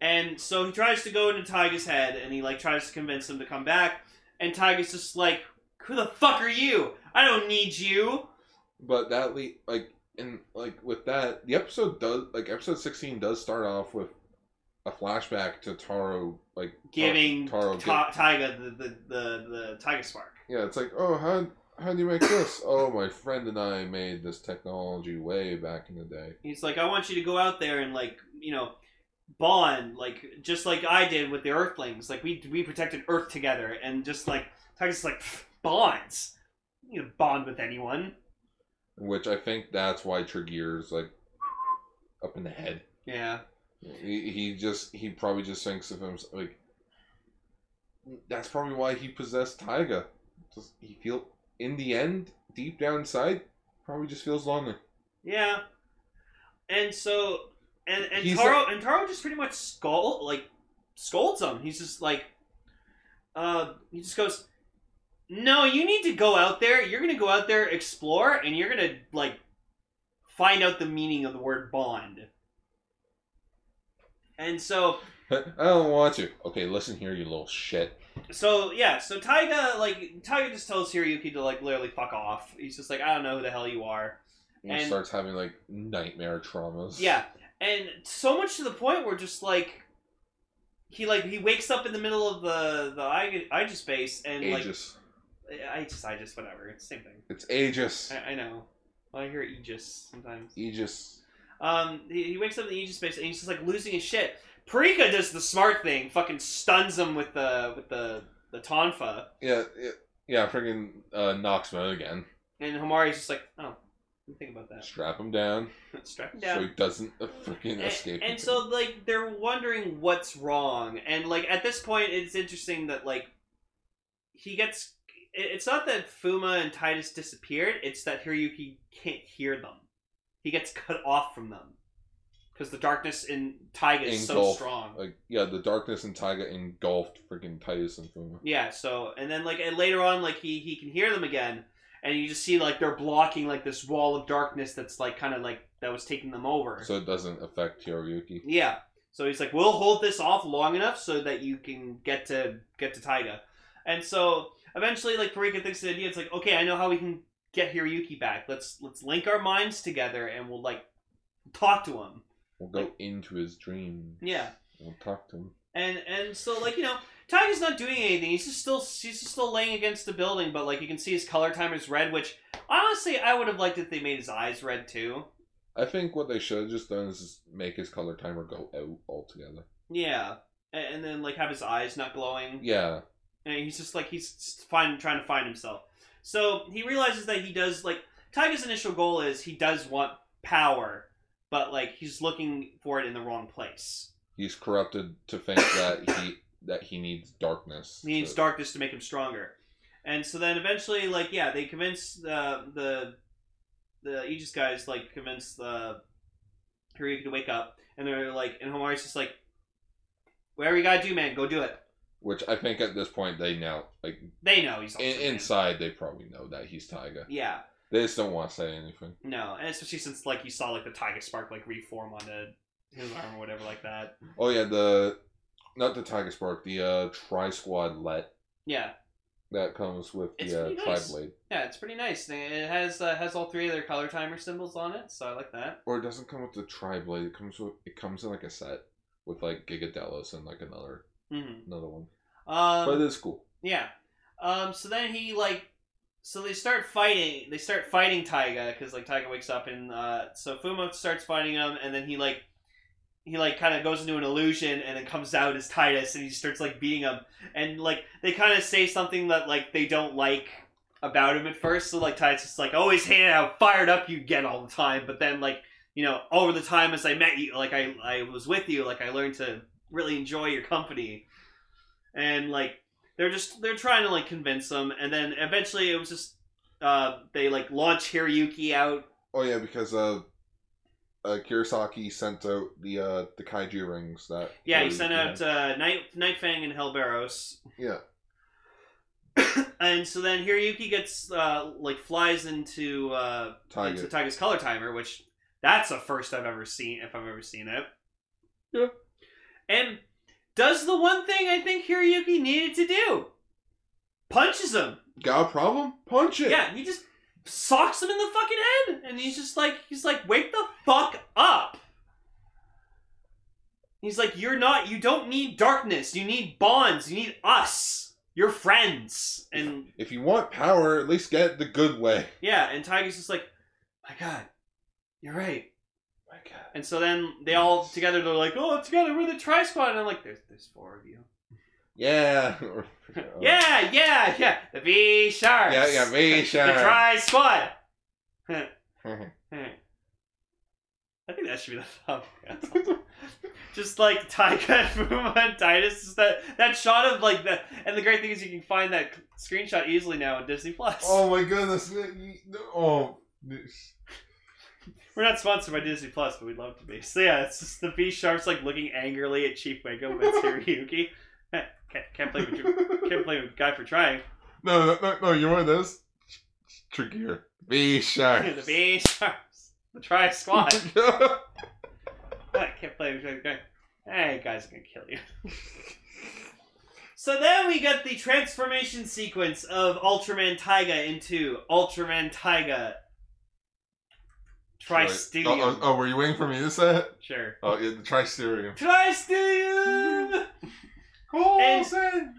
and so he tries to go into Taiga's head and he like tries to convince him to come back, and Taiga's just like, "Who the fuck are you? I don't need you."
But that le- like and like with that, the episode does like episode sixteen does start off with a flashback to Taro like
Giving
Taro.
Ta- Taiga the, the the the Taiga spark.
yeah, it's like oh how how do you make this? <coughs> oh, my friend and I made this technology way back in the day.
He's like, I want you to go out there and like, you know, bond like just like I did with the Earthlings. Like we we protected Earth together, and just like Taiga's like bonds. You know, bond with anyone.
Which I think that's why Tregear's like up in the head.
Yeah.
He, he just he probably just thinks of him like that's probably why he possessed Taiga. Just he feel in the end, deep down inside, probably just feels lonely.
Yeah. And so and and
He's
Taro and Taro just pretty much scold like scolds him. He's just like uh he just goes No, you need to go out there. You're gonna go out there, explore, and you're gonna like find out the meaning of the word bond. And so <laughs>
I don't want to. Okay, listen here, you little shit.
so yeah, so Taiga like Taiga just tells Hiroyuki to like literally fuck off. He's just like, I don't know who the hell you are.
He
And-
starts having like nightmare traumas.
Yeah, and so much to the point where just like he like he wakes up in the middle of the the I Aegis space and
Aegis.
like I just I just whatever it's the same thing.
It's Aegis.
I, I know. Well, I hear Aegis sometimes.
Aegis.
Um, he, he wakes up in the Aegis space and he's just like losing his shit. Pirika does the smart thing, fucking stuns him with the with the the tonfa,
Yeah, yeah, yeah freaking uh, knocks him out again.
and Homare's just like, oh, let me think about that.
Strap him down <laughs>
Strap him down.
so he doesn't uh, freaking
and,
escape.
and so like they're wondering what's wrong and like at this point it's interesting that like he gets it's not that fuma and titus disappeared it's that hiroyuki can't hear them he gets cut off from them because the darkness in taiga is so strong
Like yeah, the darkness in Taiga engulfed freaking Titus and Fuma.
yeah so and then like and later on like he he can hear them again and you just see like they're blocking like this wall of darkness that's like kind of like that was taking them over
So it doesn't affect Hiroyuki.
Yeah. So he's like, we'll hold this off long enough so that you can get to get to Taiga. And so eventually, like Pirika thinks of the idea. It's like, okay, I know how we can get Hiroyuki back. Let's let's link our minds together and we'll like talk to him.
We'll go into his dream.
Yeah.
We'll talk to him.
And and so like you know, Taiga's not doing anything. He's just still he's just still laying against the building, but like you can see his color timer's red. Which honestly, I would have liked if they made his eyes red too.
I think what they should have just done is just make his color timer go out altogether.
Yeah. And, then like have his eyes not glowing.
Yeah.
and he's just like he's find, trying to find himself. So he realizes that he does like Taiga's initial goal is he does want power, but like he's looking for it in the wrong place.
He's corrupted to think that he that he needs darkness.
He needs
to-
darkness to make him stronger. And so then eventually, like yeah, they convince uh, the the Aegis guys like convince the Hiroyuki to wake up, and they're like, and Homare's just like, whatever you gotta do, man, go do it.
Which I think at this point they know, like
They know he's
in, inside, they probably know that he's Taiga.
Yeah,
They just don't want to say anything.
No, and especially since like you saw like the Taiga Spark like reform onto his arm or whatever like that.
Oh yeah, the not the Taiga Spark, the uh Tri Squad let
Yeah,
that comes with
It's
the uh,
pretty
Tri Blade.
yeah, it's pretty nice. It has uh, has all three of their color timer symbols on it, so I like that.
or it doesn't come with the Tri Blade. It comes with it comes in like a set with like Gigadelos and like another
hmm
another one.
Um,
but it's cool.
yeah. Um, so then he like, so they start fighting. They start fighting Taiga because like Taiga wakes up and uh, so Fuma starts fighting him, and then he like. He like kind of goes into an illusion and then comes out as Titus and he starts like beating him and like they kind of say something that like they don't like about him at first. So like Titus is like always hated how fired up you get all the time, but then like you know over the time as I met you, like I I was with you, like I learned to really enjoy your company, and like they're just they're trying to like convince them, and then eventually it was just uh they like launch Hiroyuki out.
Oh yeah, because uh, uh Kirasaki sent out the uh the kaiju rings that.
Yeah, he sent out uh, Night Nightfang and Hellbarrows.
Yeah. <coughs>
and so then Hiroyuki gets uh, like flies into uh,
Taiga.
into Taiga's color timer, which that's a first I've ever seen if I've ever seen it.
Yeah.
And does the one thing I think Hiroyuki needed to do. Punches him.
Got a problem? Punch it.
Yeah, he just socks him in the fucking head, and he's just like he's like, wake the fuck up. He's like, you're not. You don't need darkness. You need bonds. You need us. You're friends. And
If you want power, at least get it the good way.
yeah, and Taiga's just like, my God, you're right.
My God.
And so then they all together they're like, oh, together we're the Tri Squad. And I'm like, there's there's four of you.
Yeah. <laughs> <laughs>
Yeah, yeah, yeah. The V Sharks.
Yeah, yeah, V
The
Sharks.
Tri Squad. <laughs> I think that should be the thumbnail. Just like Taiga, Fuma, and Titus. Just that that shot of like the and the great thing is you can find that screenshot easily now on Disney Plus.
oh my goodness. Oh.
We're not sponsored by Disney Plus, but we'd love to be. So yeah, it's just the V Sharks like looking angrily at Chief Wiggum and Hiroyuki. can't, can't blame a, can't blame a guy for trying.
No, no, no, no, you want this? Trickier. V shark. <laughs>
the V Sharks, the Tri Squad. <laughs> <laughs> I can't blame a guy. Hey, guys, are gonna kill you. So then we get the transformation sequence of Ultraman Taiga into Ultraman Taiga Tri-Strium.
Oh, oh, oh, were you waiting for me to say it?
Sure.
Oh, yeah, the.
Tri-Strium! <laughs> And-
And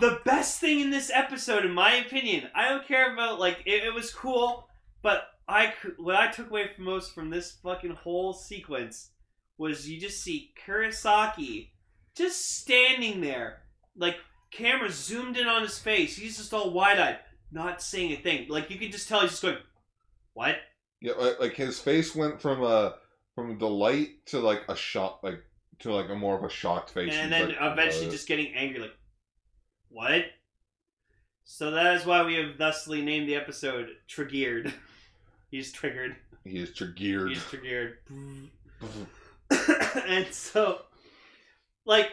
the best thing in this episode, in my opinion, I don't care about like it, it was cool, but I what I took away from most from this fucking whole sequence was you just see Kirisaki just standing there, like camera zoomed in on his face. He's just all wide eyed, not saying a thing. Like you can just tell he's just going, "What?"
Yeah, like, like his face went from a from delight to like a shock, like to like a more of a shocked face.
and
He's
then
like,
eventually
uh,
just getting angry, like, "What?" So that is why we have thusly named the episode "Triggered." <laughs> He's triggered.
he is triggered.
He's triggered. <laughs> and so, like,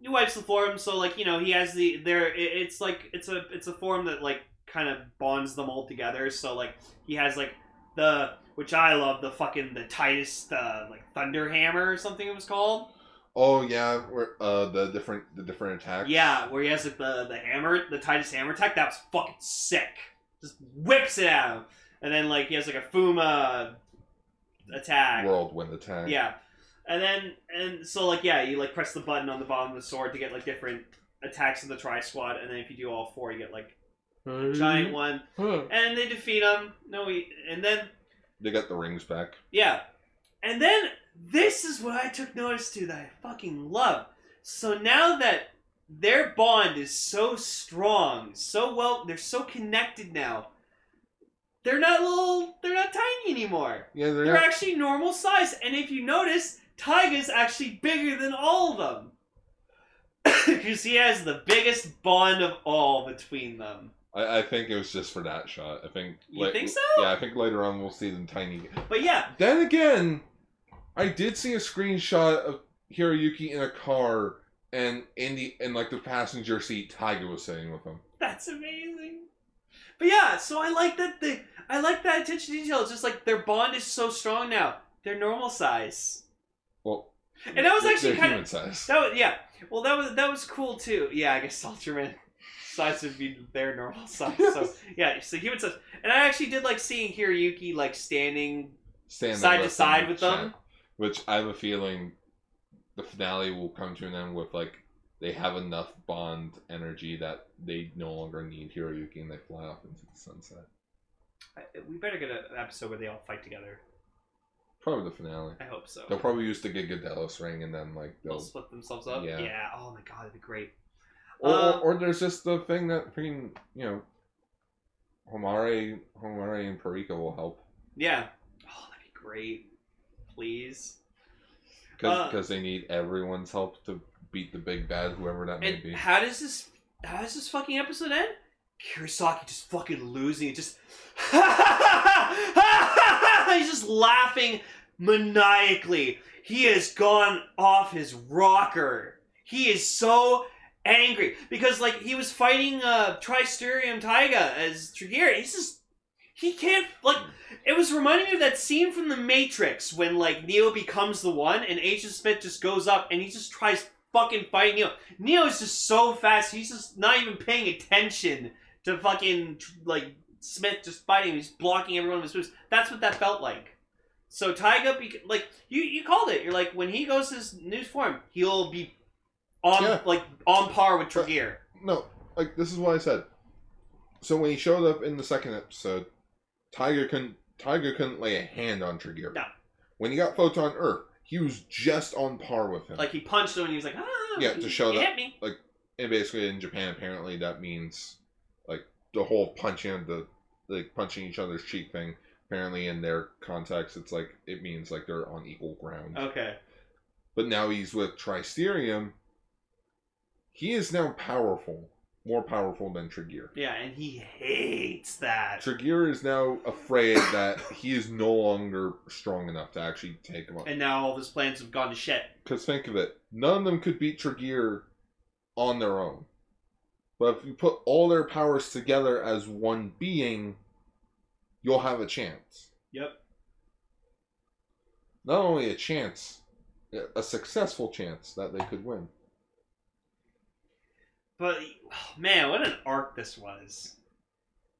he wipes the forum. So, like, you know, he has the there. it- It's like it's a it's a forum that like kind of bonds them all together. So, like, he has like the which I love the fucking the Titus uh, like Thunder Hammer or something it was called.
oh yeah, where uh the different the different attacks.
Yeah, where he has like the the hammer, the Titus hammer attack. That was fucking sick. Just whips it at him, and then like he has like a Fuma attack.
whirlwind attack.
Yeah, and then and so like yeah, you like press the button on the bottom of the sword to get like different attacks of the Tri Squad, and then if you do all four, you get like giant one,
Huh.
and they defeat him. No, we and then
They got the rings back.
yeah, and then this is what I took notice to that I fucking love. So now that their bond is so strong, so well, they're so connected now. They're not little. They're not tiny anymore.
Yeah, they're,
They're
not,
actually normal size, and if you notice, Taiga's actually bigger than all of them. <coughs> Because he has the biggest bond of all between them.
I, I think it was just for that shot. I think.
You
like-
think so?
Yeah, I think later on we'll see them tiny.
But yeah,
Then again, I did see a screenshot of Hiroyuki in a car, and in the in like the passenger seat, Taiga was sitting with him.
that's amazing. But yeah, so I like that the I like that attention to detail. It's just like their bond is so strong now. They're normal size.
Well,
And that was actually kind of
size.
that was yeah. Well, that was that was cool too. Yeah, I guess Ultraman size would be their normal <laughs> size. So yeah, so human size. And I actually did like seeing Hiroyuki like standing
Standing
side to side with them.
chat, Which I have a feeling the finale will come to an end with like they have enough bond energy that they no longer need Hiroyuki and they fly off into the sunset.
I- We better get an episode where they all fight together.
Probably the finale.
I hope so.
They'll probably use the Gigadelos ring and then like
They'll
they'll
split themselves up.
Yeah.
Yeah. Oh my god, it'd be great.
Or,
Um,
or, or there's just the thing that freaking you know, Homare, Homare and Pirika will help
Yeah. Oh, that'd be great. Please.
because
Uh,
they need everyone's help to beat the big bad, whoever that may be.
how does this how does this fucking episode end? Kirisaki just fucking losing it, just <laughs> he's just laughing maniacally. He has gone off his rocker. He is so angry because like he was fighting uh Tri-Strium Taiga as Tregear. He's just he can't like it was reminding me of that scene from the Matrix when like Neo becomes the one and Agent Smith just goes up and he just tries fucking fighting Neo. Neo is just so fast. He's just not even paying attention to fucking like Smith just fighting him. He's blocking every one of his moves. That's what that felt like. So Taiga, bec- like you, you called it. You're like when he goes to his new form, he'll be on
Yeah.
like on par with Tregear.
No, like this is what I said. So when he showed up in the second episode, Taiga couldn't Taiga couldn't lay a hand on Tregear.
No.
When he got Photon Earth, he was just on par with him.
Like he punched him and he was like, ah,
Yeah, to show that-
hit me.
Like, and basically in Japan, apparently that means like the whole punching the like punching each other's cheek thing. Apparently, in their context, it's like it means like they're on equal ground.
Okay.
But now he's with Tri-Strium. He is now powerful, more powerful than Tregear.
Yeah, and he hates that.
Tregear is now afraid that he is no longer strong enough to actually take him up.
And now all of his plans have gone to shit.
Because think of it, none of them could beat Tregear on their own. But if you put all their powers together as one being, you'll have a chance.
Yep.
Not only a chance, a successful chance that they could win.
But oh, man, what an arc this was.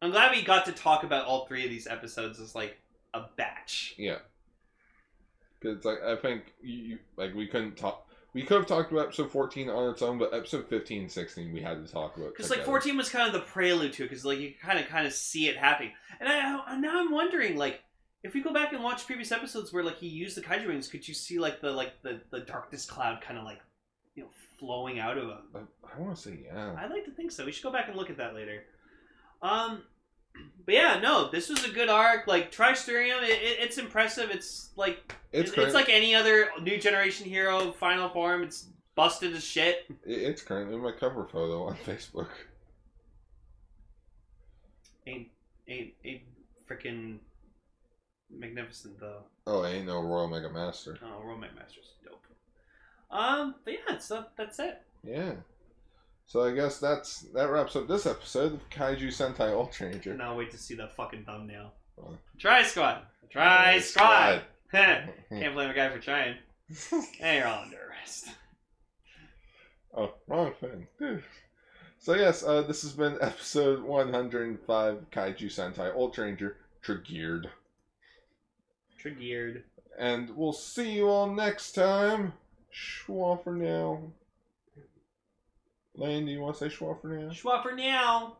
I'm glad we got to talk about all three of these episodes as like a batch.
Yeah. Because like I think you, like we couldn't talk. We could have talked about episode fourteen on its own, but episode 15 and sixteen we had to talk about.
Because like 14 was kind of the prelude to it, because like you kind of kind of see it happening. And I, I- now I'm wondering like if we go back and watch previous episodes where like he used the kaiju wings, could you see like the like the the darkness cloud kind of like you know flowing out of him?
I, I want to say yeah.
I'd like to think so. We should go back and look at that later. Um, but yeah, no, this was a good arc. Like Tri-Strium, it, it, it's impressive. It's like
It's
it- it's like any other new generation hero final form. It's busted as shit.
it- it's currently my cover photo on Facebook.
Ain't ain't ain't freaking magnificent though.
Oh, ain't no Royal Mega Master.
Oh, Roman Masters, dope. Um, but yeah, so that's it.
Yeah. So I guess that's that wraps up this episode of Kaiju Sentai Ultra Ranger.
I'll wait to see the fucking thumbnail. Try squad. Try squad. <laughs> Can't blame a guy for trying. <laughs> And you're all under arrest.
Oh, wrong thing. Dude. So yes, uh, this has been episode 105 Kaiju Sentai Ultra Ranger Tregeared.
Triggered.
And we'll see you all next time. Schwa for now. Lane, do you want to say schwa for now?
Schwa for now.